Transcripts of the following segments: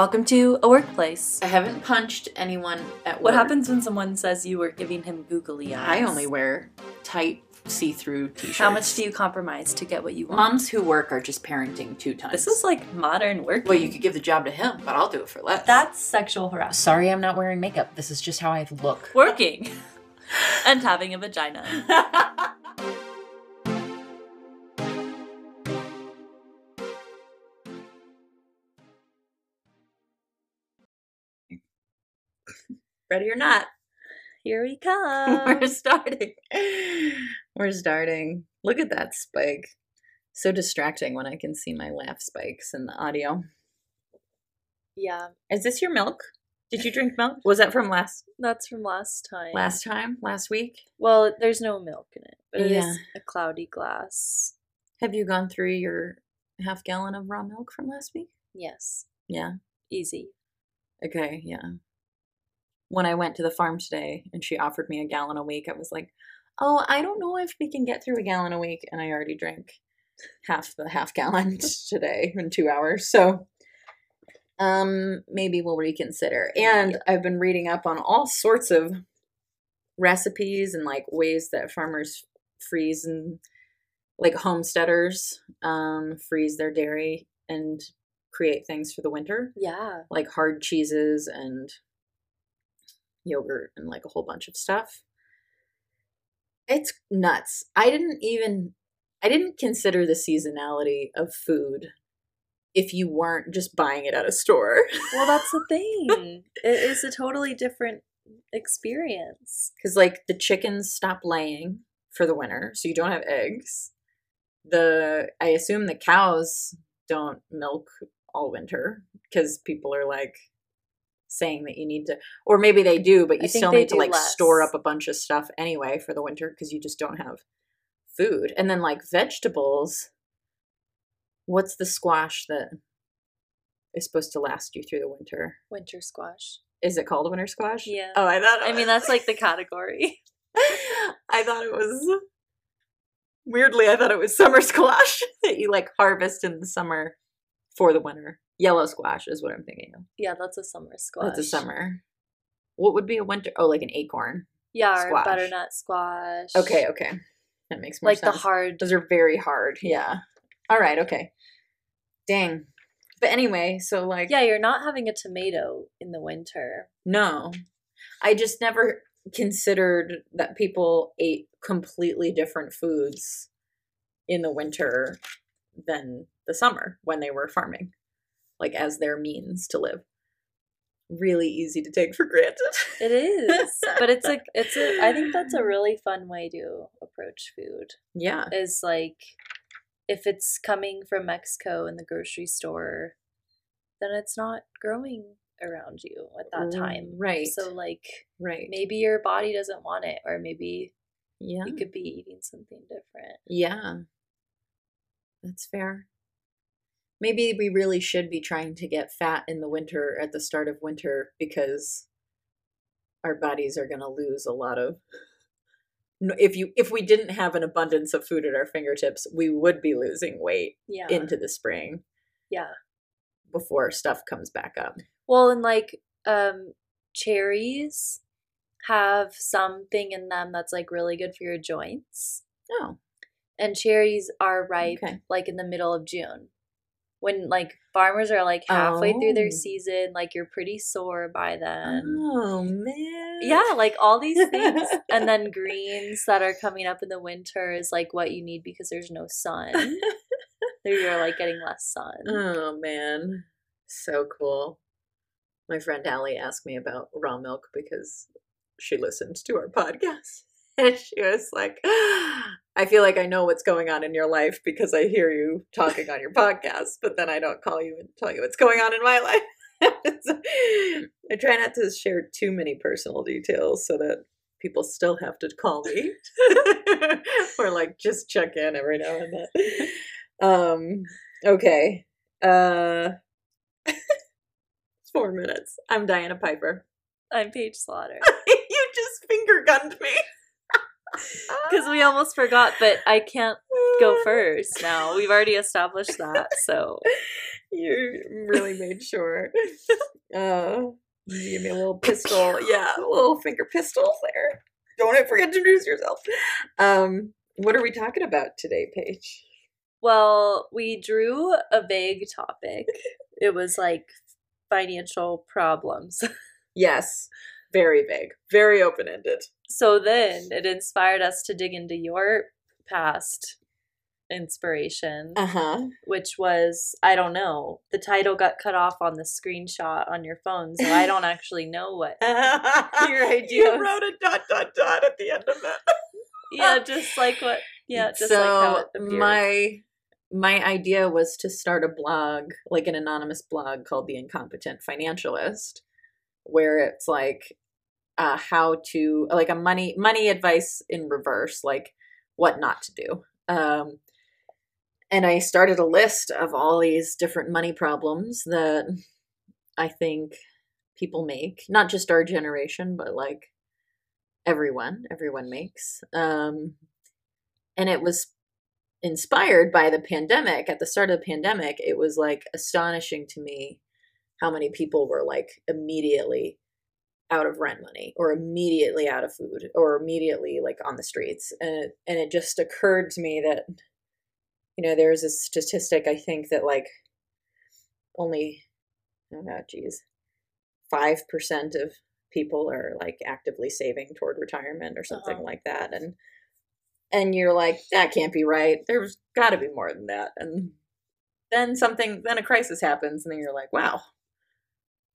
Welcome to a workplace. I haven't punched anyone at work. What happens when someone says you were giving him googly eyes? I only wear tight, see-through t-shirts. How much do you compromise to get what you want? Moms who work are just parenting two times. This is like modern work. well, you could give the job to him, but I'll do it for less. That's sexual harassment. Sorry, I'm not wearing makeup. This is just how I look. Working and having a vagina. Ready or not, here we come. We're starting. We're starting. Look at that spike. So distracting when I can see my laugh spikes in the audio. yeah, Is this your milk? Did you drink milk? Was that from last that's from last time. last time? Last week? Well, there's no milk in it, but it is Yeah. a cloudy glass. Have you gone through your half gallon of raw milk from last week? Yes, Yeah. easy. Okay, yeah. When I went to the farm today and she offered me a gallon a week, I was like, oh, I don't know if we can get through a gallon a week. And I already drank half the half gallon today in two hours. So um maybe we'll reconsider. And I've been reading up on all sorts of recipes and like ways that farmers freeze and like homesteaders um freeze their dairy and create things for the winter Yeah, like hard cheeses and yogurt and like a whole bunch of stuff. It's nuts. I didn't even I didn't consider the seasonality of food if you weren't just buying it at a store. well, that's the thing. it is a totally different experience. Cuz like the chickens stop laying for the winter, so you don't have eggs. The I assume the cows don't milk all winter cuz people are like saying that you need to or maybe they do but you still need to like store up a bunch of stuff anyway for the winter because you just don't have food and then like vegetables what's the squash that is supposed to last you through the winter Winter squash. is it called winter squash Yeah. oh i thought I mean, that's like the category. i thought it was weirdly i thought it was summer squash that you like harvest in the summer for the winter yellow squash is what i'm thinking of Yeah, that's a summer squash. That's a summer. What would be a winter? Oh, like an acorn. Yeah, or squash. butternut squash. Okay, okay. That makes more sense. Like sense. the hard. Those are very hard. Yeah. All right, okay. Dang. But anyway, so like Yeah, you're not having a tomato in the winter. no. I just never considered that people ate completely different foods in the winter than the summer when they were farming. Like as their means to live. Really easy to take for granted. It is, but it's a it's a. I think that's a really fun way to approach food. yeah. Is like, if it's coming from Mexico in the grocery store, then it's not growing around you at that time. Right. So like, right. maybe your body doesn't want it, or maybe Yeah. you could be eating something different. Yeah. That's fair. Maybe we really should be trying to get fat in the winter at the start of winter because our bodies are going to lose a lot of if you if we didn't have an abundance of food at our fingertips, we would be losing weight Yeah. into the spring yeah. before stuff comes back up. Well, and like um cherries have something in them that's like really good for your joints. Oh, And cherries are ripe Okay. like in the middle of June. When like farmers are like halfway through their Oh. season, like you're pretty sore by then. oh man. Yeah, like all these things. and then greens that are coming up in the winter is like what you need because there's no sun. You're like getting less sun. Oh man, so cool. My friend Allie asked me about raw milk because she listened to our podcast. And she was like, I feel like I know what's going on in your life because I hear you talking on your podcast, but then I don't call you and tell you what's going on in my life. So, I try not to share too many personal details so that people still have to call me or like just check in every now and then. Um, okay. Uh, four minutes. I'm Diana Piper. I'm Paige Slaughter. you just finger gunned me. Because we almost forgot, but I can't go first now. We've already established that. So you really made sure. Uh, you gave me a little pistol. Yeah, a little finger pistol there. Don't forget to introduce yourself. Um, what are we talking about today, Paige? Well, we drew a vague topic. It was like financial problems. Yes, very vague, very open ended. So then it inspired us to dig into your past inspiration, Uh huh. which was I don't know. The title got cut off on the screenshot on your phone, so I don't actually know what. Your idea. You wrote a dot dot dot at the end of it. Yeah, just like what. Yeah, just so like how my my idea was to start a blog, like an anonymous blog called The Incompetent Financialist, where it's like uh, how to like a money money advice in reverse, like what not to do. Um, and I started a list of all these different money problems that I think people make, not just our generation, but like everyone, everyone makes. Um, and it was inspired by the pandemic. At the start of the pandemic, it was like astonishing to me how many people were like immediately out of rent money or immediately out of food or immediately like on the streets. And it, and it just occurred to me that you know there's a statistic i think that like only oh god geez 5% of people are like actively saving toward retirement or something Uh-huh. like that. And and you're like that can't be right. There's got to be more than that. And then something then a crisis happens and then you're like wow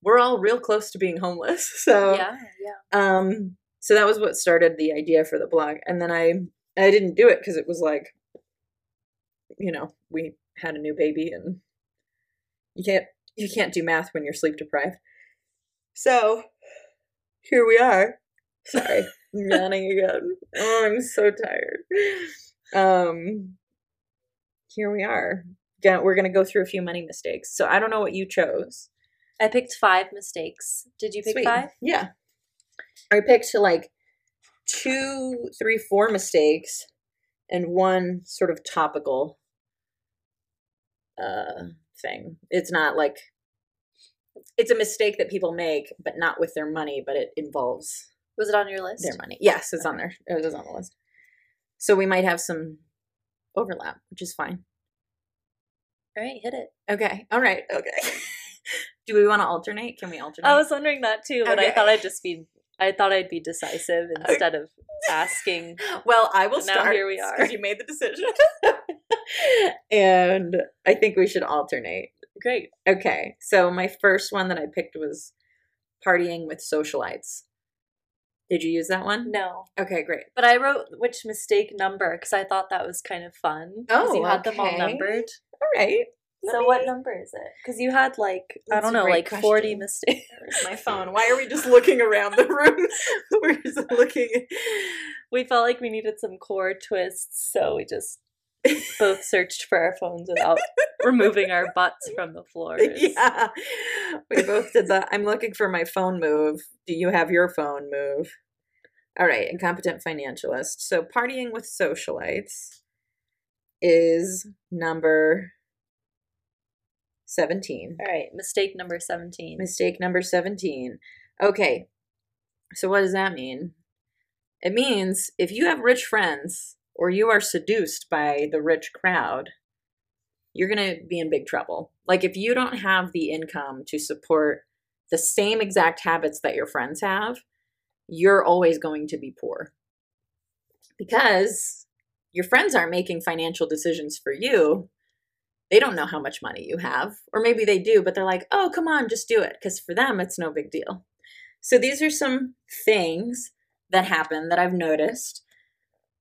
we're all real close to being homeless so yeah, yeah. um so that was what started the idea for the blog. And then i i didn't do it because it was like you know we had a new baby and you can't you can't do math when you're sleep deprived. So here we are. Sorry i'm yawning again. Oh i'm so tired. Um here we are. We're gonna go through a few money mistakes. So i don't know what you chose I picked five mistakes. Did you pick Sweet. five? Yeah. I picked like two, three, four mistakes and one sort of topical uh thing. It's not like it's a mistake that people make, but not with their money, but it involves Was it on your list? their money. Yes, it's on there. It was on the list. So we might have some overlap, which is fine. All right, hit it. Okay. All right. Okay. Do we want to alternate? Can we alternate? I was wondering that too, but I thought I'd just be. I thought I'd be decisive instead of asking. Well, I will Now start. here we are. Because you made the decision. and I think we should alternate. Great. Okay. So my first one that I picked was partying with socialites. Did you use that one? No, Okay, great. but I wrote which mistake number because I thought that was kind of fun. Oh, you had them all oh, numbered. All right. So me- what number is it? Because you had like I don't know, like forty mistakes. Where's my phone? Why are we just looking around the room? We're just looking. we felt like we needed some core twists, so we just both searched for our phones without removing our butts from the floor. yeah. We both did that. I'm looking for my phone move. Do you have your phone move? All right, incompetent financialist. So partying with socialites is number 17. All right, mistake number seventeen. Mistake number 17. Okay. So what does that mean? It means if you have rich friends or you are seduced by the rich crowd, you're going to be in big trouble. Like if you don't have the income to support the same exact habits that your friends have, you're always going to be poor. Because your friends aren't making financial decisions for you. They don't know how much money you have. Or maybe they do, but they're like, oh, come on, just do it. Because for them, it's no big deal. So these are some things that happen that I've noticed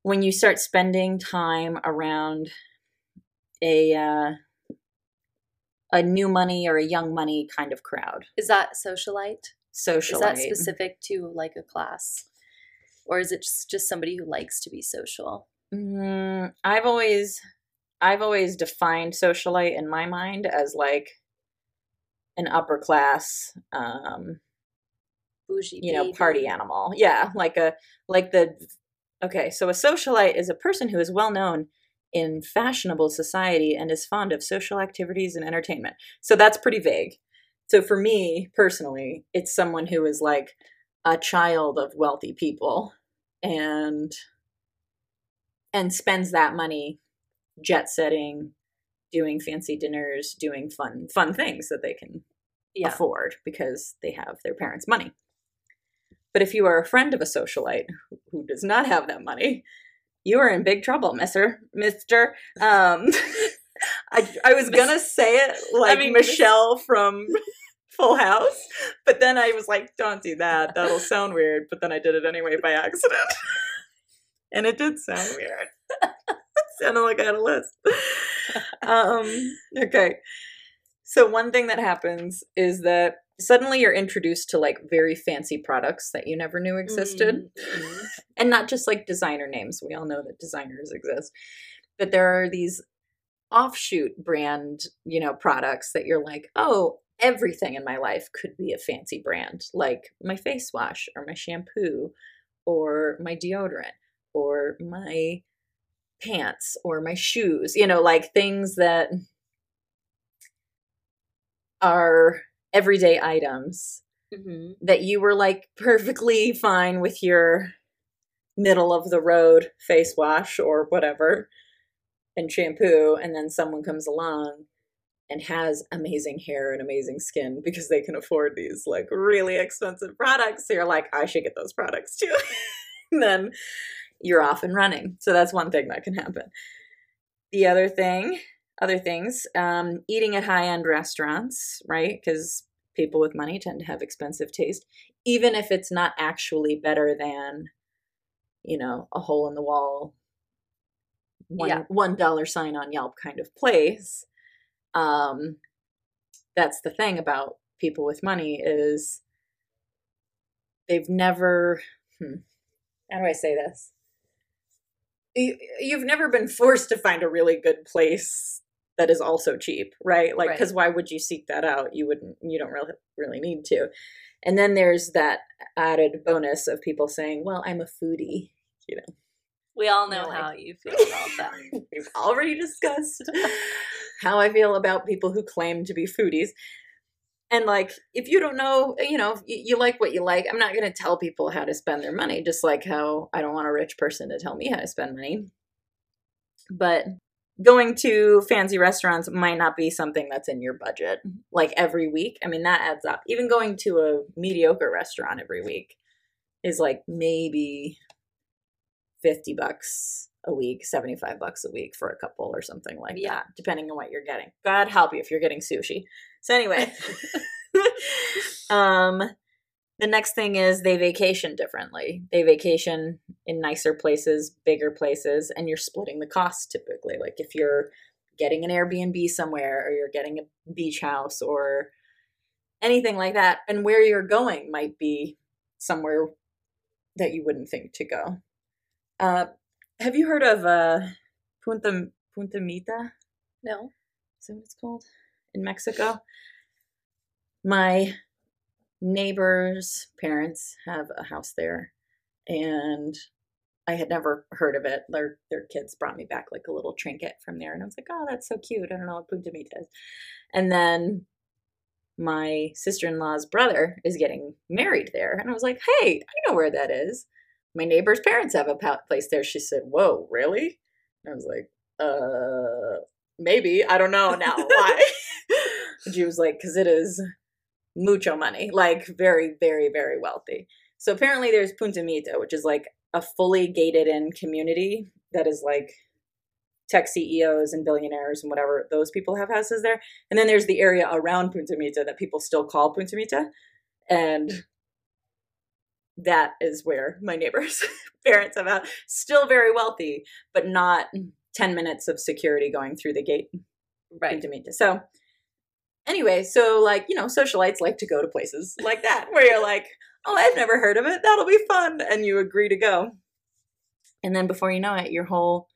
when you start spending time around a uh, a new money or a young money kind of crowd. Is that socialite? Socialite. Is that specific to like a class? Or is it just, just somebody who likes to be social? Mm, I've always I've always defined socialite in my mind as like an upper class um Bougie you know baby. party animal yeah like a like the okay so a socialite is a person who is well known in fashionable society and is fond of social activities and entertainment. So that's pretty vague. So for me personally, it's someone who is like a child of wealthy people and and spends that money jet setting, doing fancy dinners, doing fun fun things that they can Yeah. afford because they have their parents' money. But if you are a friend of a socialite who- does not have that money, you are in big trouble, Mister. Mister. Um, I I was gonna say it like mean, Michelle from Full House, but then I was like, "Don't do that. That'll sound weird." But then I did it anyway by accident, and it did sound weird. Sounded like I had a list. Um, okay. So one thing that happens is that suddenly you're introduced to like very fancy products that you never knew existed Mhm. and not just like designer names. We all know that designers exist, but there are these offshoot brand, you know, products that you're like, oh, everything in my life could be a fancy brand, like my face wash or my shampoo or my deodorant or my pants or my shoes, you know, like things that are everyday items Mhm. that you were like perfectly fine with your middle of the road face wash or whatever and shampoo and then someone comes along and has amazing hair and amazing skin because they can afford these like really expensive products so you're like i should get those products too and then you're off and running. So that's one thing that can happen. The other thing other things um, eating at high-end restaurants right? Because people with money tend to have expensive taste even if it's not actually better than you know a hole in the wall one Yeah. one dollar sign on yelp kind of place um that's the thing about people with money is they've never hmm, how do i say this you've never been forced to find a really good place that is also cheap right like Right. because why would you seek that out you wouldn't you don't really really need to and then there's that added bonus of people saying well i'm a foodie you know We all know like- how you feel about that. We've already discussed how I feel about people who claim to be foodies. And like, if you don't know, eh, you know, you, you like what you like, I'm not going to tell people how to spend their money, just like how I don't want a rich person to tell me how to spend money. But going to fancy restaurants might not be something that's in your budget like every week. I mean, that adds up. Even going to a mediocre restaurant every week is like maybe 50 bucks a week, 75 bucks a week for a couple or something like Yeah. that, depending on what you're getting. God help you if you're getting sushi. So anyway, um the next thing is they vacation differently. They vacation in nicer places, bigger places, and you're splitting the cost typically. Like if you're getting an Airbnb somewhere or you're getting a beach house or anything like that, and where you're going might be somewhere that you wouldn't think to go. Uh, have you heard of uh, Punta Punta Mita? No. Is that what it's called in Mexico? My neighbor's parents have a house there, and I had never heard of it. Their their kids brought me back like a little trinket from there, and I was like, "Oh, that's so cute." I don't know what Punta Mita is. And then my sister in law's brother is getting married there, and I was like, "Hey, I know where that is." My neighbor's parents have a place there. She said, "Whoa, really?" And I was like, "Uh." maybe i don't know now why and she was like because it is mucho money like very very very wealthy so apparently there's punta mita which is like a fully gated in community that is like tech ceos and billionaires and whatever those people have houses there and then there's the area around punta mita that people still call punta mita and that is where my neighbors parents have out still very wealthy but not 10 minutes of security going through the gate Right. Punta Mita. So anyway, so like, you know, socialites like to go to places like that where you're like, oh, I've never heard of it. That'll be fun. And you agree to go. And then before you know it, your whole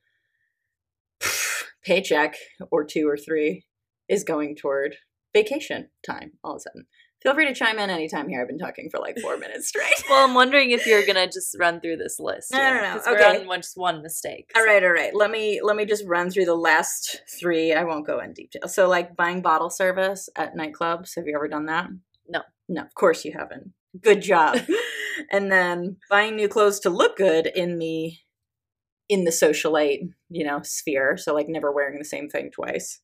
paycheck or two or three is going toward vacation time all of a sudden. Feel free to chime in anytime here. I've been talking for like four minutes straight. Well, I'm wondering if you're gonna just run through this list. No, no, no, okay. on one- just one mistake. All so- right, all right. Let me let me just run through the last three. I won't go in detail. So, like buying bottle service at nightclubs. Have you ever done that? No. No, of course you haven't. Good job. and then buying new clothes to look good in the in the socialite, you know, sphere. So, like never wearing the same thing twice.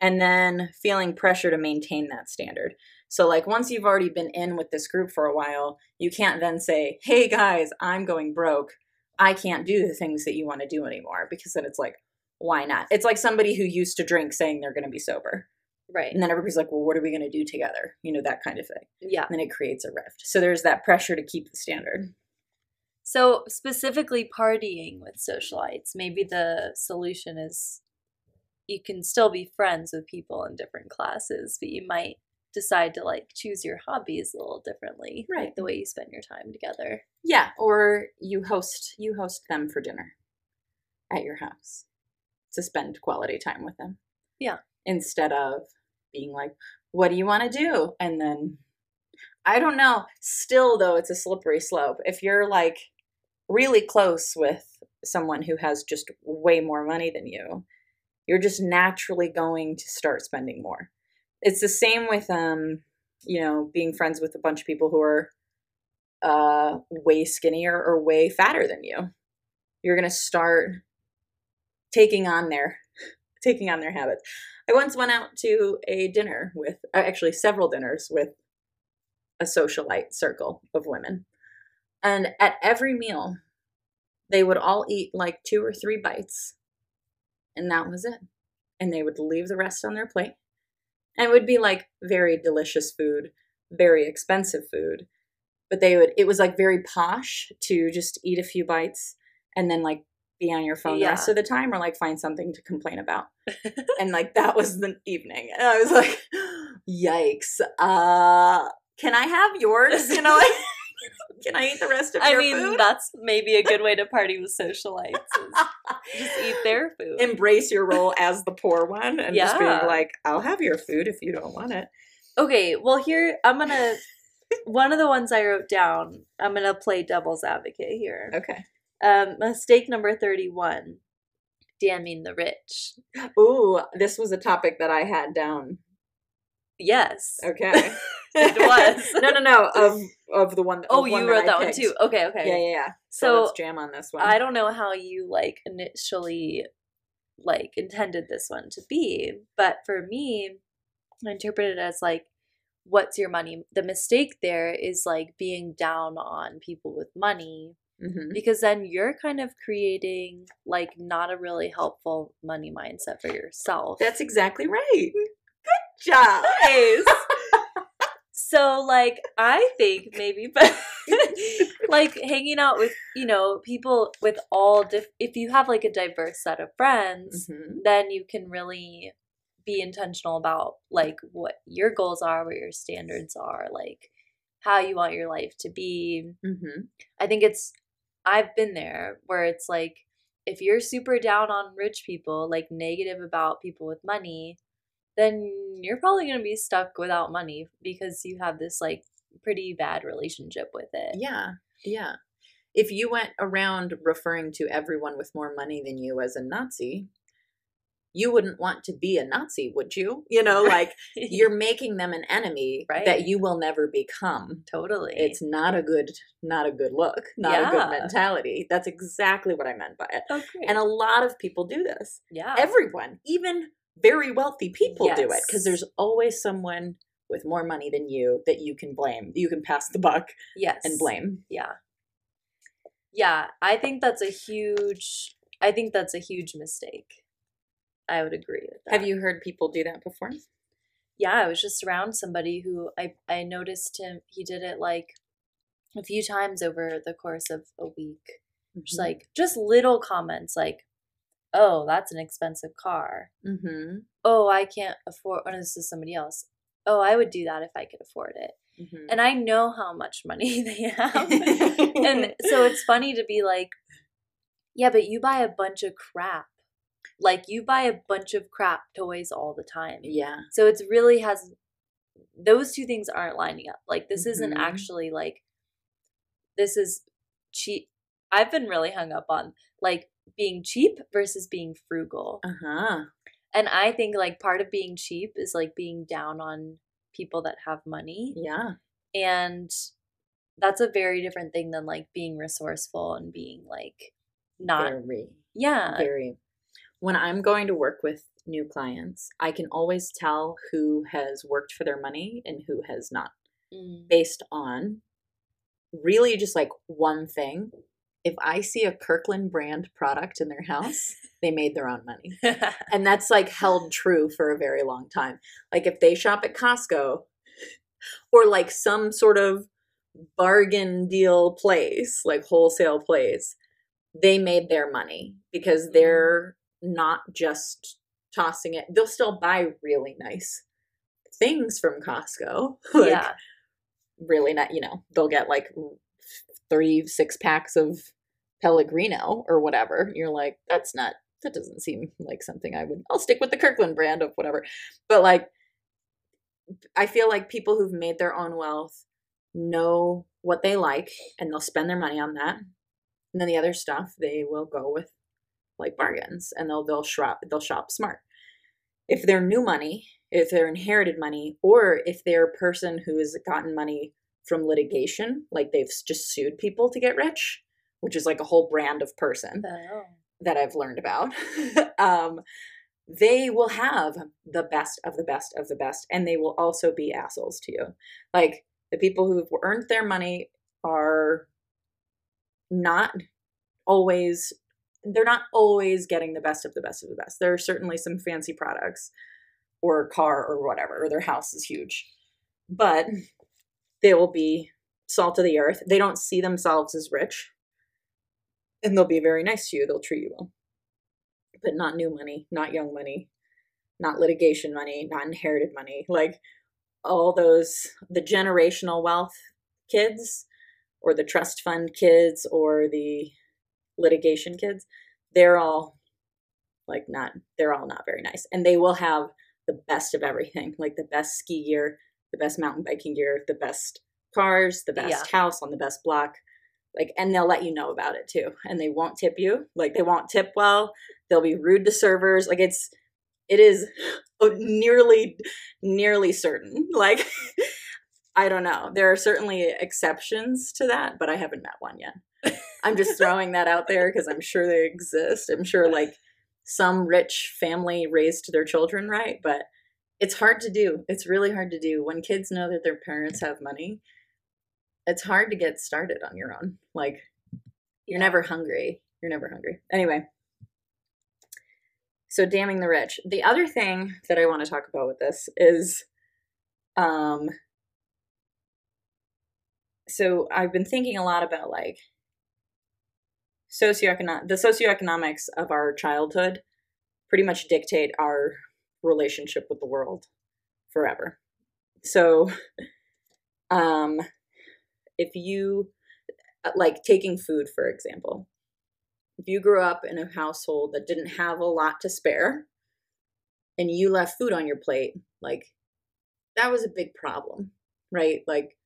And then feeling pressure to maintain that standard. So, like, once you've already been in with this group for a while, you can't then say, hey guys, I'm going broke. I can't do the things that you want to do anymore because then it's like, why not? It's like somebody who used to drink saying they're going to be sober. Right. And then everybody's like, well, what are we going to do together? You know, that kind of thing. Yeah. And then it creates a rift. So there's that pressure to keep the standard. So specifically partying with socialites, maybe the solution is you can still be friends with people in different classes, but you might decide to like choose your hobbies a little differently. Right. Like the way you spend your time together. Yeah. Or you host you host them for dinner at your house to spend quality time with them. Yeah. Instead of being like, what do you want to do? And then I don't know. Still though, it's a slippery slope. If you're like really close with someone who has just way more money than you, you're just naturally going to start spending more. It's the same with um, you know, being friends with a bunch of people who are uh way skinnier or way fatter than you. You're going to start taking on their taking on their habits. I once went out to a dinner with uh, actually several dinners with a socialite circle of women. And at every meal, they would all eat like two or three bites. And that was it. And they would leave the rest on their plate. And it would be like very delicious food, very expensive food. But they would, it was like very posh to just eat a few bites and then like be on your phone the rest of the time or like find something to complain about. and like that was the evening. And I was like, yikes. Uh, can I have yours? You know, like, can I eat the rest of I your mean, food? that's maybe a good way to party with socialites. Just eat their food. Embrace your role as the poor one and just being Yeah. like, I'll have your food if you don't want it. Okay, well here I'm gonna one of the ones I wrote down, I'm gonna play devil's advocate here. Okay. Um mistake number thirty one. Damning the rich. Ooh, this was a topic that I had down. Yes. Okay. It was. no, no, no. Of of the one. Oh, of you wrote I that one too. Okay, okay. Yeah, yeah, yeah. So, So, let's jam on this one. I don't know how you like initially like intended this one to be, but for me, I interpret it as like what's your money? The mistake there is like being down on people with money Mhm. because then you're kind of creating like not a really helpful money mindset for yourself. That's exactly right. Job. So like I think maybe but like hanging out with, you know, people with all diff- if you have like a diverse set of friends, Mhm. then you can really be intentional about like what your goals are, what your standards are, like how you want your life to be. Mhm. I think it's I've been there where it's like if you're super down on rich people, like negative about people with money, then you're probably going to be stuck without money because you have this like pretty bad relationship with it. Yeah, yeah. If you went around referring to everyone with more money than you as a Nazi, you wouldn't want to be a Nazi, would you? You know, like you're making them an enemy Right. that you will never become. totally. It's not a good not a good look, not a good mentality. That's exactly what I meant by it. Okay. And a lot of people do this. yeah. Everyone, even very wealthy people do it because there's always someone with more money than you that you can blame. You can pass the buck yes. and blame. Yeah. Yeah, I think that's a huge I think that's a huge mistake. I would agree with that. Have you heard people do that before? Yeah, I was just around somebody who I I noticed him he did it like a few times over the course of a week. Just mm-hmm. like just little comments like, "Oh, that's an expensive car." mm-hmm. "Oh, I can't afford." Oh, this is somebody else. "Oh, I would do that if I could afford it." Mm-hmm. And I know how much money they have. and so it's funny to be like, yeah, but you buy a bunch of crap. Like you buy a bunch of crap toys all the time. yeah, So it's really has those two things aren't lining up. Like this isn't Mhm. actually like this is cheap. I've been really hung up on like being cheap versus being frugal. Uh huh. And I think like part of being cheap is like being down on people that have money. Yeah. And that's a very different thing than like being resourceful and being like not Very. yeah. Very. When I'm going to work with new clients, I can always tell who has worked for their money and who has not Mm. based on really just like one thing. If I see a Kirkland brand product in their house, they made their own money. And that's like held true for a very long time. Like if they shop at Costco or like some sort of bargain deal place, like wholesale place, they made their money because mm-hmm. they're not just tossing it. They'll still buy really nice things from Costco. like yeah. really not, you know, they'll get like three six packs of Pellegrino or whatever. You're like, that's not that doesn't seem like something I would I'll stick with the Kirkland brand of whatever. But like I feel like people who've made their own wealth know what they like and they'll spend their money on that. And then the other stuff they will go with like bargains and they'll they'll shop they'll shop smart. If they're new money, if they're inherited money, or if they're a person who has gotten money from litigation, like they've just sued people to get rich, which is like a whole brand of person Oh. that I've learned about, um, they will have the best of the best of the best, and they will also be assholes to you. Like the people who've earned their money are not always they're not always getting the best of the best of the best. There are certainly some fancy products or a car or whatever, or their house is huge. But they will be salt of the earth. They don't see themselves as rich. And they'll be very nice to you. They'll treat you well. But not new money, not young money, not litigation money, not inherited money. Like all those, the generational wealth kids or the trust fund kids or the litigation kids, they're all like not, they're all not very nice. And they will have the best of everything, like the best ski gear, the best mountain biking gear, the best cars, the best Yeah. house on the best block. Like, and they'll let you know about it too. And they won't tip you. Like, they won't tip well. They'll be rude to servers. Like, it's, it is oh, nearly, nearly certain. Like, I don't know. There are certainly exceptions to that, but I haven't met one yet. I'm just throwing that out there because I'm sure they exist. I'm sure like some rich family raised their children right, but it's hard to do. It's really hard to do when kids know that their parents have money. It's hard to get started on your own. Like you're Yeah. never hungry. You're never hungry. Anyway, so damning the rich. The other thing that I want to talk about with this is um so I've been thinking a lot about like socioeconomic the socioeconomics of our childhood pretty much dictate our relationship with the world forever. So um if you uh, like taking food for example. If you grew up in a household that didn't have a lot to spare and you left food on your plate, like that was a big problem, right? Like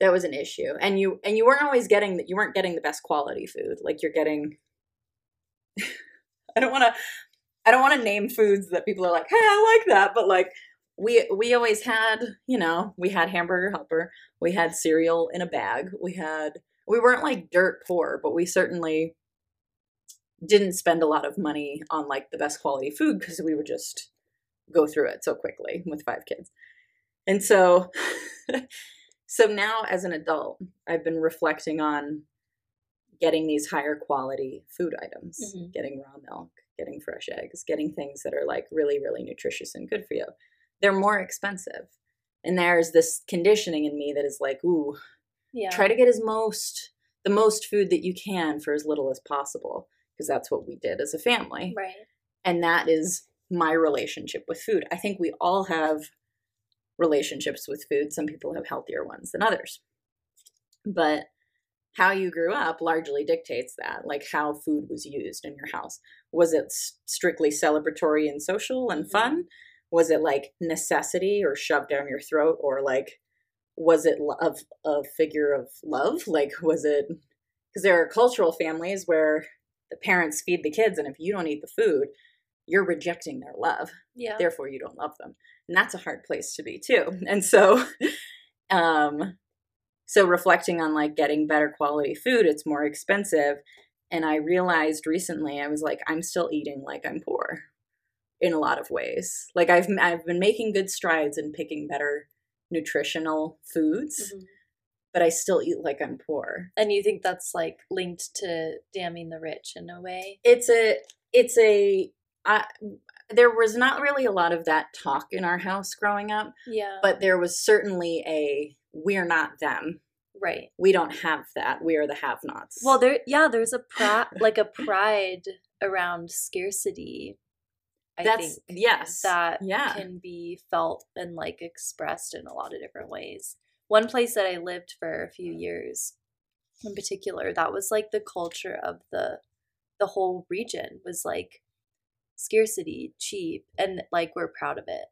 that was an issue and you and you weren't always getting that you weren't getting the best quality food like you're getting i don't want to i don't want to name foods that people are like hey i like that but like we we always had you know we had hamburger helper we had cereal in a bag we had we weren't like dirt poor but we certainly didn't spend a lot of money on like the best quality food because we would just go through it so quickly with five kids and so so now as an adult i've been reflecting on getting these higher quality food items Mhm. getting raw milk getting fresh eggs getting things that are like really really nutritious and good for you they're more expensive and there's this conditioning in me that is like ooh Yeah. try to get as most the most food that you can for as little as possible because that's what we did as a family right. and that is my relationship with food. I think we all have relationships with food. Some people have healthier ones than others. But how you grew up largely dictates that, like how food was used in your house. Was it strictly celebratory and social and Mhm. fun? Was it like necessity or shoved down your throat or like was it of a figure of love? Like was it because there are cultural families where the parents feed the kids and if you don't eat the food you're rejecting their love. Yeah. therefore you don't love them. And that's a hard place to be too. And so um so reflecting on like getting better quality food it's more expensive. And i realized recently i was like i'm still eating like i'm poor in a lot of ways like i've i've been making good strides in picking better nutritional foods Mhm. but i still eat like i'm poor And you think that's like linked to damning the rich in a way? it's a it's a I, there was not really a lot of that talk in our house growing up Yeah. but there was certainly a we're not them right. we don't have that we are the have nots Well, there, yeah, there's a pride, like a pride around scarcity. I that's think yes that yeah can be felt and like expressed in a lot of different ways. One place that I lived for a few years, in particular, that was like the culture of the the whole region was like scarcity, cheap, and like we're proud of it,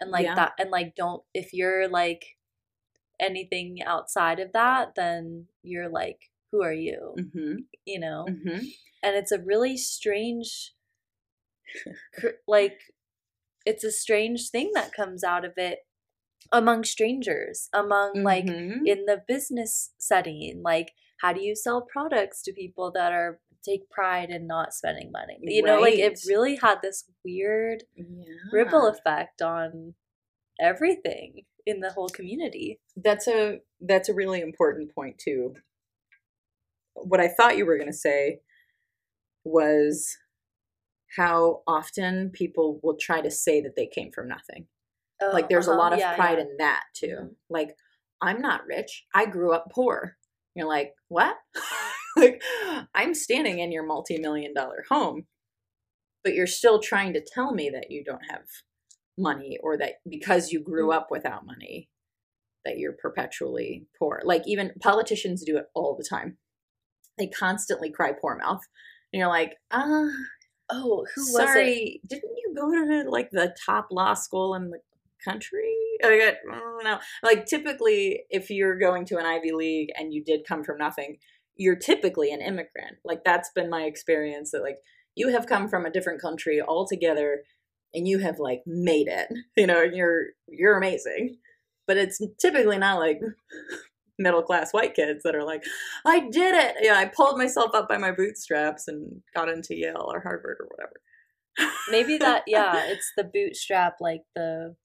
and like Yeah. that, and like don't if you're like anything outside of that, then you're like who are you? hmm You know, hmm and it's a really strange like it's a strange thing that comes out of it among strangers among like Mhm. in the business setting like how do you sell products to people that are take pride in not spending money you know like it really had this weird yeah. ripple effect on everything in the whole community that's a that's a really important point too what i thought you were going to say was how often people will try to say that they came from nothing. Like Oh, there's a uh-huh, lot of yeah, pride yeah. in that too. Mhm. like i'm not rich. I grew up poor. You're like what? Like i'm standing in your multi-million dollar home but you're still trying to tell me that you don't have money or that because you grew Mm. up without money that you're perpetually poor. Like even politicians do it all the time. They constantly cry poor mouth. And you're like ah oh who was it? Sorry didn't you go to like the top law school in the country? I don't know like typically if you're going to an ivy league and you did come from nothing you're typically an immigrant. Like that's been my experience that like you have come from a different country altogether and you have like made it you know you're you're amazing. But it's typically not like middle class white kids that are like i did it! Yeah i pulled myself up by my bootstraps and got into yale or harvard or whatever. Maybe that yeah it's the bootstrap like the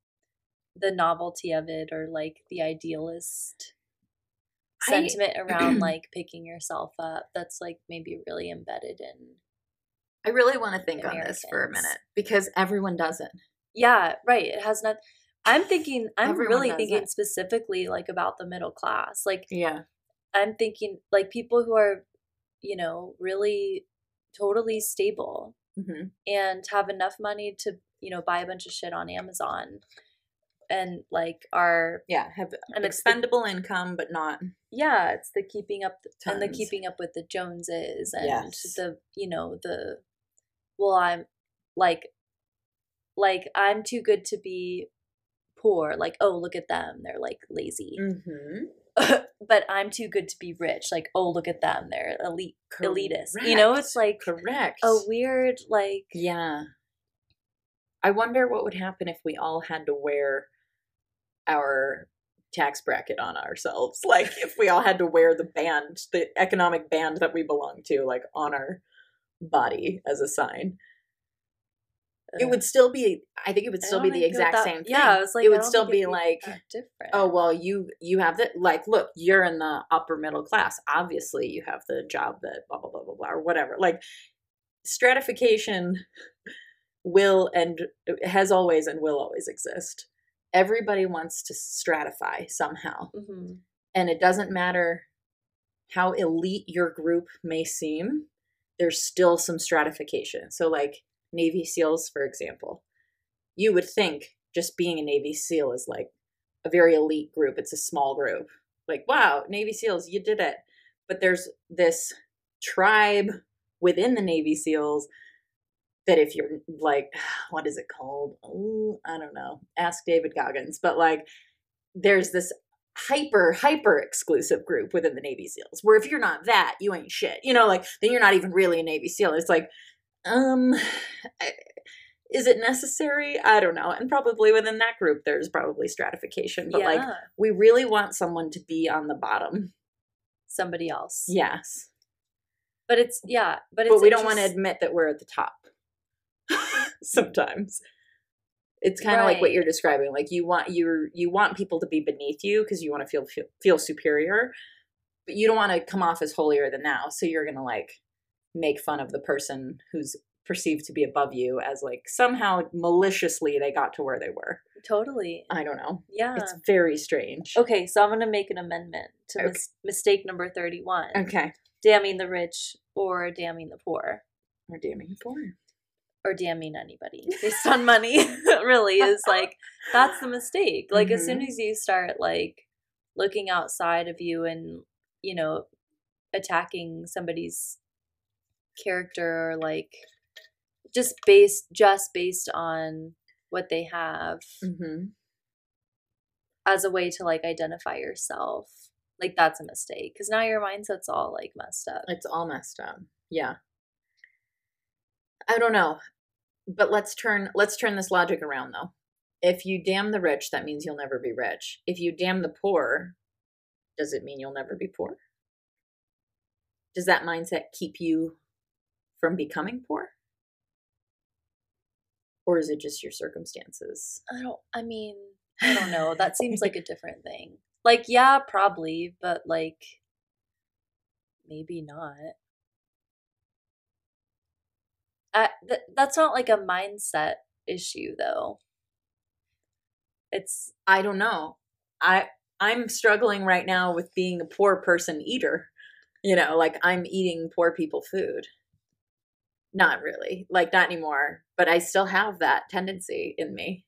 the novelty of it or like the idealist I- sentiment around like picking yourself up that's like maybe really embedded in I really want to think on this for a minute because everyone does it. yeah right it has not i'm thinking i'm Everyone really thinking it. specifically like about the middle class like Yeah. i'm thinking like people who are you know really totally stable hmm and have enough money to you know buy a bunch of shit on amazon and like are Yeah. Have an it's the expendable income, but not. yeah it's the keeping up and the keeping up with the joneses and Yes. the you know the well i'm like like i'm too good to be poor like oh look at them they're like lazy Mm-hmm. but i'm too good to be rich like oh look at them they're elite elitist you know it's like correct. a weird like yeah. I wonder what would happen if we all had to wear our tax bracket on ourselves. Like if we all had to wear the band, the economic band that we belong to, like on our body as a sign. It uh, would still be. I think it would still be the think it would exact that- same thing. yeah like it would still be like, different oh well, you you have that. Like, look, you're in the upper middle class. Obviously, you have the job that blah blah blah blah blah or whatever. Like stratification will and has always and will always exist. Everybody wants to stratify somehow, hmm and it doesn't matter how elite your group may seem. There's still some stratification. So, like Navy SEALs, for example, you would think just being a Navy SEAL is like a very elite group. It's a small group. Like, wow, Navy SEALs, you did it. But there's this tribe within the Navy SEALs that if you're like, what is it called? Ooh, I don't know. Ask David Goggins. But like, there's this hyper hyper exclusive group within the Navy SEALs where if you're not that, you ain't shit. You know, like then you're not even really a Navy SEAL. It's like, um, is it necessary? I don't know. And probably within that group, there's probably stratification. But like, we really want someone to be on the bottom. somebody else. Yes. But it's yeah, but it's but we don't want to admit that we're at the top sometimes it's kind of like what you're describing like you want you you want people to be beneath you because you want to feel, feel feel superior but you don't want to come off as holier than thou so you're gonna like make fun of the person who's perceived to be above you as like somehow maliciously they got to where they were totally. i don't know Yeah. it's very strange Okay, so I'm gonna make an amendment to Okay. mis- mistake number thirty-one: okay damning the rich or damning the poor we're damning poor or damning anybody based on money. really is like that's the mistake. Like as soon Mhm. as you start like looking outside of you and you know attacking somebody's character or like just based just based on what they have mm-hmm. as a way to like identify yourself like that's a mistake because now your mindset's all like messed up It's all messed up. Yeah. I don't know. But let's turn let's turn this logic around though. If you damn the rich, that means you'll never be rich. If you damn the poor, does it mean you'll never be poor? Does that mindset keep you from becoming poor? Or is it just your circumstances? i don't i mean i don't know that seems like a different thing like yeah probably but like maybe not I, th- that's not like a mindset issue though it's I don't know. I I'm struggling right now with being a poor person eater. You know, like I'm eating poor people food. Not really. Like not anymore, but I still have that tendency in me.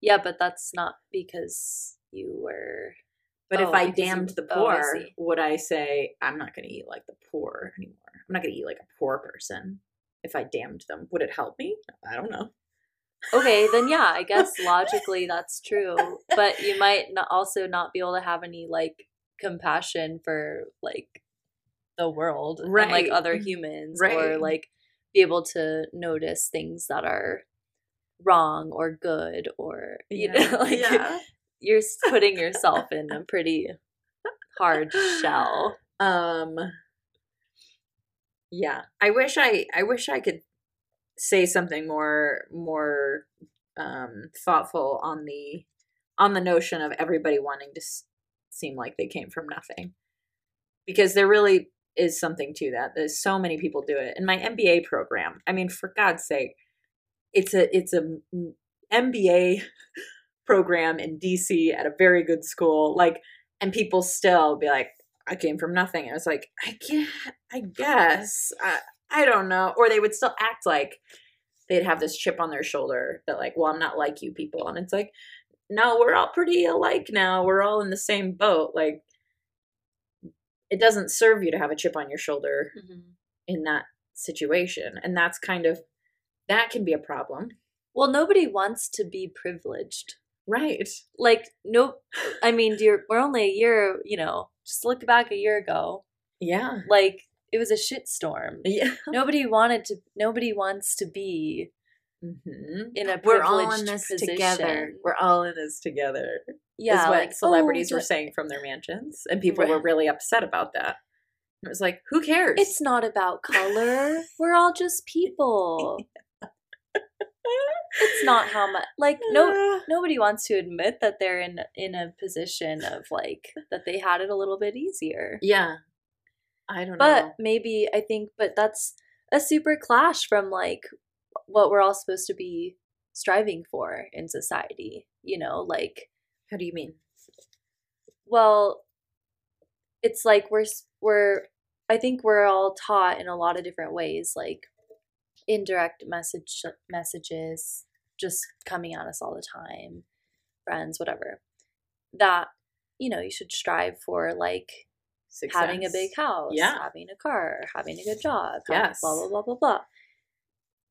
yeah but that's not because you were But Oh, if I you- damned the oh, I poor, would I say I'm not going to eat like the poor anymore? I'm not going to eat like a poor person. If I damned them, would it help me? I don't know. okay then yeah i guess logically that's true but you might not also not be able to have any like compassion for like the world and like other humans right. or Right. like be able to notice things that are wrong or good or you know like yeah. you're putting yourself in a pretty hard shell um yeah i wish i i wish i could say something more more um thoughtful on the on the notion of everybody wanting to s- seem like they came from nothing because there really is something to that there's so many people do it. In my mba program i mean for god's sake it's a it's a mba program in dc at a very good school like and people still be like i came from nothing. I was like i guess i guess I, I don't know. Or they would still act like they'd have this chip on their shoulder that like well i'm not like you people. And it's like no we're all pretty alike now. We're all in the same boat. Like it doesn't serve you to have a chip on your shoulder mm-hmm. in that situation and that's kind of that can be a problem. Well nobody wants to be privileged. Right. Like no i mean dear we're only a year you know just look back a year ago. Yeah. Like it was a shitstorm yeah. Nobody wanted to nobody wants to be hmm in a we're all in this position. together we're all in this together yeah is what like, celebrities oh, were saying from their mansions and people Right. were really upset about that. It was like who cares? It's not about color. We're all just people. It's not how much like no nobody wants to admit that they're in in a position of like that they had it a little bit easier. Yeah. I don't but know. But maybe i think but that's a super clash from like what we're all supposed to be striving for in society you know like how do you mean well it's like we're we're i think we're all taught in a lot of different ways like indirect message messages just coming at us all the time friends whatever that you know you should strive for like having a big house Yeah. having a car having a good job Yes. blah blah blah blah blah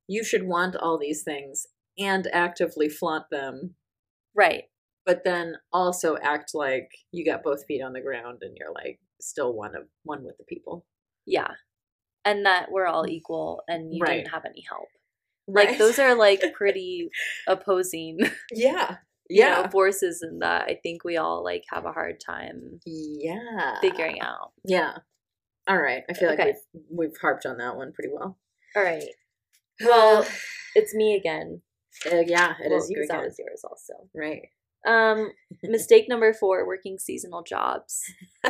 you should want all these things and actively flaunt them, Right. but then also act like you got both feet on the ground and you're like still one of one with the people. Yeah. And that we're all mm. equal and you Right. didn't have any help. Like those are like pretty opposing yeah. you Yeah. know, forces and that I think we all like have a hard time yeah. figuring out. Yeah. All right. I feel like Okay. we've we've harped on that one pretty well. All right. Well, it's me again. Uh, yeah, it is Well, you 'cause that again. was yours also. Right. Um, mistake number four: working seasonal jobs.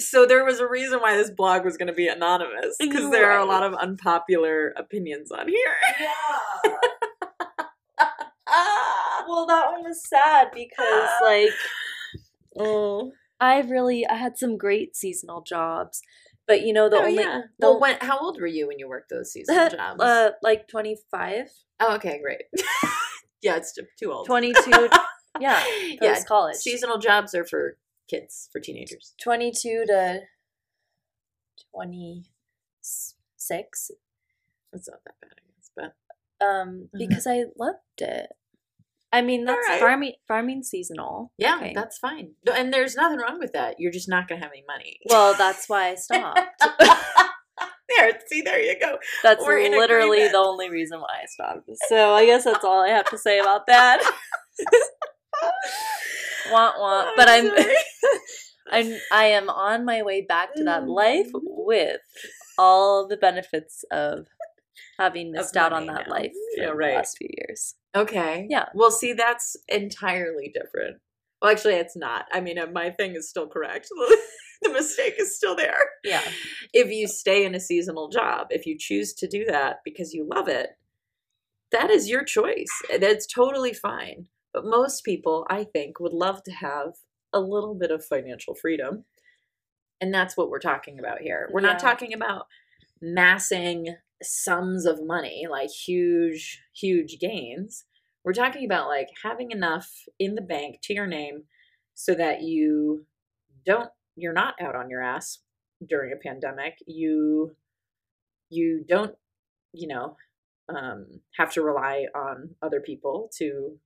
so there was a reason why this blog was going to be anonymous because there are a lot of unpopular opinions on here. Yeah. well, that one was sad because like oh, I really I had some great seasonal jobs, but you know the oh only yeah. the- Well, when how old were you when you worked those seasonal jobs? uh like twenty five. oh, okay, great. yeah, it's too- old. 22 yeah yeah. post college Seasonal jobs are for kids, for teenagers. 22 to 26 It's not that bad, I guess, but um because i loved it i mean that's Alright. farming farming seasonal yeah, Okay. that's fine. And there's nothing wrong with that. You're just not going to have any money. well that's why i stopped there, see, there you go. that's We're literally the only reason why i stopped so i guess that's all i have to say about that want want but i'm i'm i am on my way back to that life Mm. with all the benefits of having missed out on that now. life for Yeah, the right. last few years Okay. Yeah. Well, see, that's entirely different. Well, actually, it's not. I mean, uh, my thing is still correct. the mistake is still there. yeah If you stay in a seasonal job, if you choose to do that because you love it, that is your choice. That's totally fine. But most people, I think, would love to have a little bit of financial freedom. And that's what we're talking about here. We're not talking about massing sums of money, like huge, huge gains. We're talking about like having enough in the bank to your name so that you don't you're not out on your ass during a pandemic. You you don't, you know, um, have to rely on other people to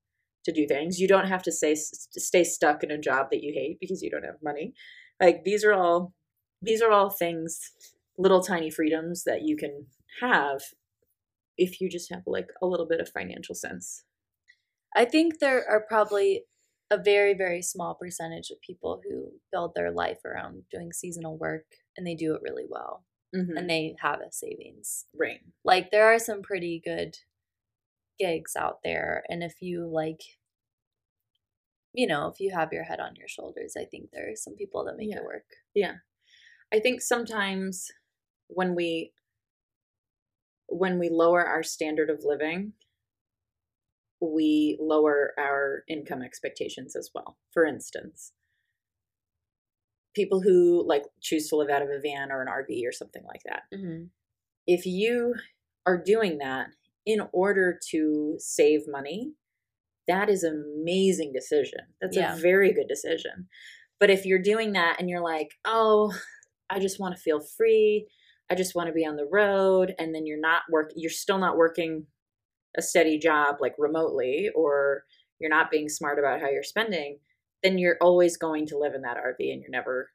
to do things. You don't have to stay stay stuck in a job that you hate because you don't have money. Like these are all these are all things, little tiny freedoms that you can have if you just have like a little bit of financial sense. I think there are probably a very, very small percentage of people who build their life around doing seasonal work and they do it really well Mm-hmm. and they have a savings. right. Like there are some pretty good gigs out there and if you like you know, if you have your head on your shoulders, I think there are some people that make Yeah. it work. Yeah. I think sometimes when we when we lower our standard of living, we lower our income expectations as well. For instance, people who like choose to live out of a van or an RV or something like that. Mm-hmm. If you are doing that in order to save money, that is an amazing decision. That's Yeah. a very good decision. But if you're doing that and you're like, oh, I just want to feel free, I just want to be on the road, and then you're not work, you're still not working a steady job like remotely, or you're not being smart about how you're spending, then you're always going to live in that RV and you're never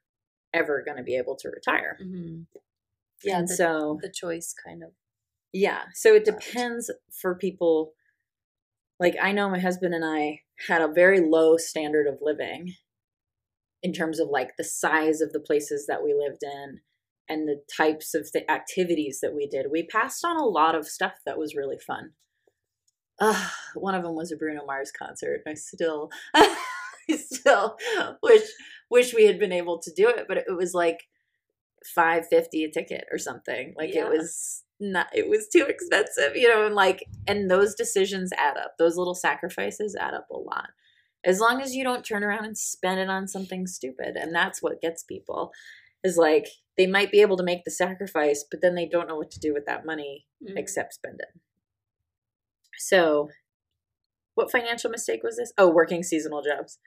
ever going to be able to retire. Mm-hmm. Yeah, and the, so the choice kind of yeah. So it depends for people. Like, I know my husband and I had a very low standard of living in terms of like the size of the places that we lived in and the types of the activities that we did. We passed on a lot of stuff that was really fun. Uh, one of them was a Bruno Mars concert. I still, I still wish wish we had been able to do it, but it was like five fifty a ticket or something. Like Yeah. it was not. It was too expensive, you know. And like, and those decisions add up. Those little sacrifices add up a lot. As long as you don't turn around and spend it on something stupid, and that's what gets people. Is like they might be able to make the sacrifice, but then they don't know what to do with that money Mhm. except spend it. So, what financial mistake was this? Oh, working seasonal jobs.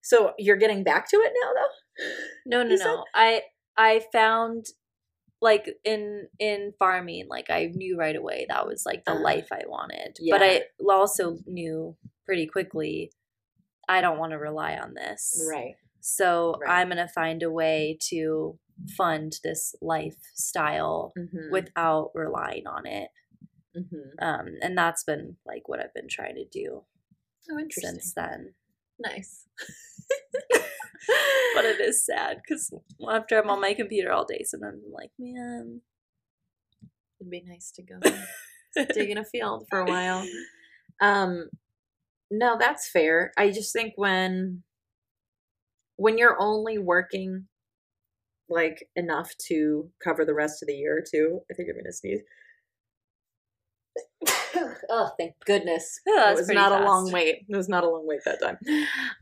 So you're getting back to it now, though. No, no, You said- no. I I found like in in farming, like I knew right away that was like the Uh, life I wanted. But. I also knew pretty quickly I don't want to rely on this. Right. So Right. I'm gonna find a way to fund this lifestyle Mm-hmm. without relying on it. mm-hmm. Um, and that's been like what I've been trying to do Oh, since then. Nice. But it is sad because after I'm on my computer all day, sometimes I'm like, man. It'd be nice to go dig in a field for a while. Um, no, that's fair. I just think when when you're only working like enough to cover the rest of the year too. I think I'm gonna sneeze. oh, thank goodness. Yeah, it was not a long wait. It was not a long wait that time.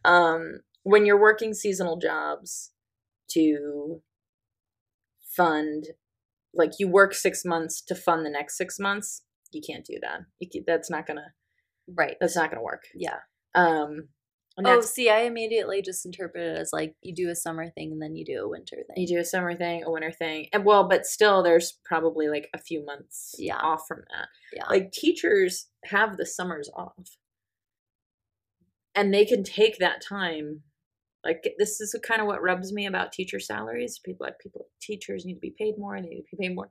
Um, when you're working seasonal jobs to fund, like you work six months to fund the next six months, you can't do that. You can, that's not gonna. Right. That's not gonna work. Yeah. Um, Oh, see, I immediately just interpret it as like you do a summer thing and then you do a winter thing. you do a summer thing, a winter thing, and well, but still, there's probably like a few months Yeah. off from that. Yeah. Like teachers have the summers off, and they can take that time. Like this is kind of what rubs me about teacher salaries. People like people teachers need to be paid more. They need to be paid more,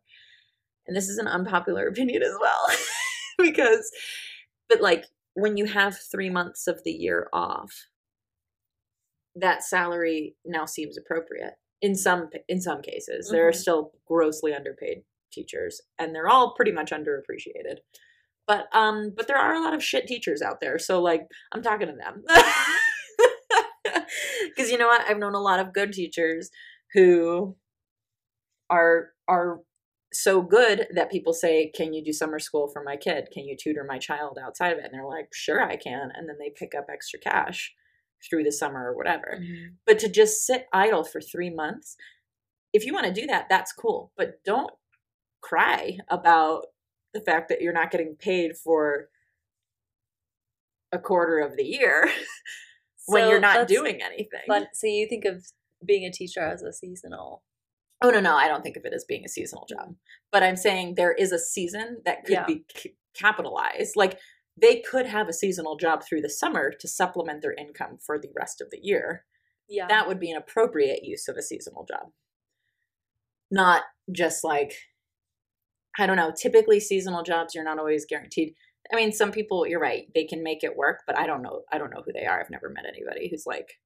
and this is an unpopular opinion as well, because, but like when you have three months of the year off, that salary now seems appropriate in some in some cases. There are Mhm. still grossly underpaid teachers, and they're all pretty much underappreciated. But um, but there are a lot of shit teachers out there. So like, I'm talking to them because you know what? I've known a lot of good teachers who are are so good that people say, "Can you do summer school for my kid? Can you tutor my child outside of it?" And they're like, "Sure, I can." And then they pick up extra cash through the summer or whatever. Mhm. But to just sit idle for 3 months, if you want to do that, that's cool. But don't cry about the fact that you're not getting paid for a quarter of the year when So you're not doing anything. Fun. So you think of being a teacher as a seasonal. Oh no, no, I don't think of it as being a seasonal mm. job. But I'm saying there is a season that could Yeah. be c- capitalized. Like they could have a seasonal job through the summer to supplement their income for the rest of the year. Yeah. That would be an appropriate use of a seasonal job. Not just like I don't know, typically seasonal jobs you're not always guaranteed. I mean, some people, you're right, they can make it work, but I don't know I don't know who they are. I've never met anybody who's like,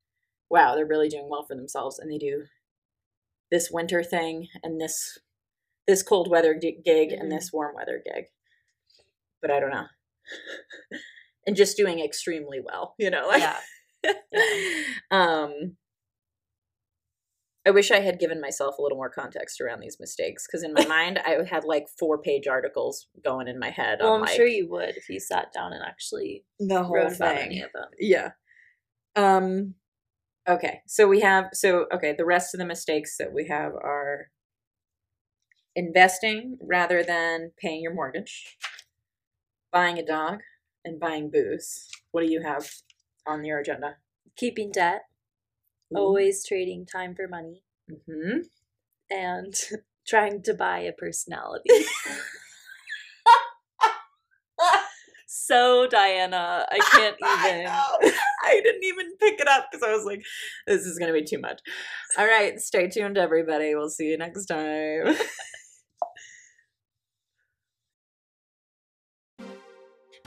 wow, they're really doing well for themselves and they do this winter thing and this this cold weather gi- gig Mhm. and this warm weather gig. But I don't know. and just doing extremely well, you know. Like, yeah. um I wish I had given myself a little more context around these mistakes because in my mind I had like four page articles going in my head. Well, I'm like, sure you would if you sat down and actually the whole wrote about thing. any of them. Yeah. Um okay. So we have so okay, the rest of the mistakes that we have are investing rather than paying your mortgage, buying a dog, and buying booze. What do you have on your agenda? Keeping debt, always trading time for money, Mhm. and trying to buy a personality. so Diana, I can't even. know. I didn't even pick it up because I was like, this is going to be too much. All right, stay tuned, everybody. We'll see you next time.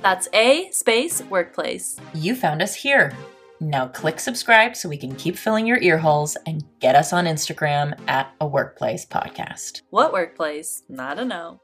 That's a space workplace. You found us here. Now click subscribe so we can keep filling your ear holes and get us on Instagram at a workplace podcast. What workplace? I don't know.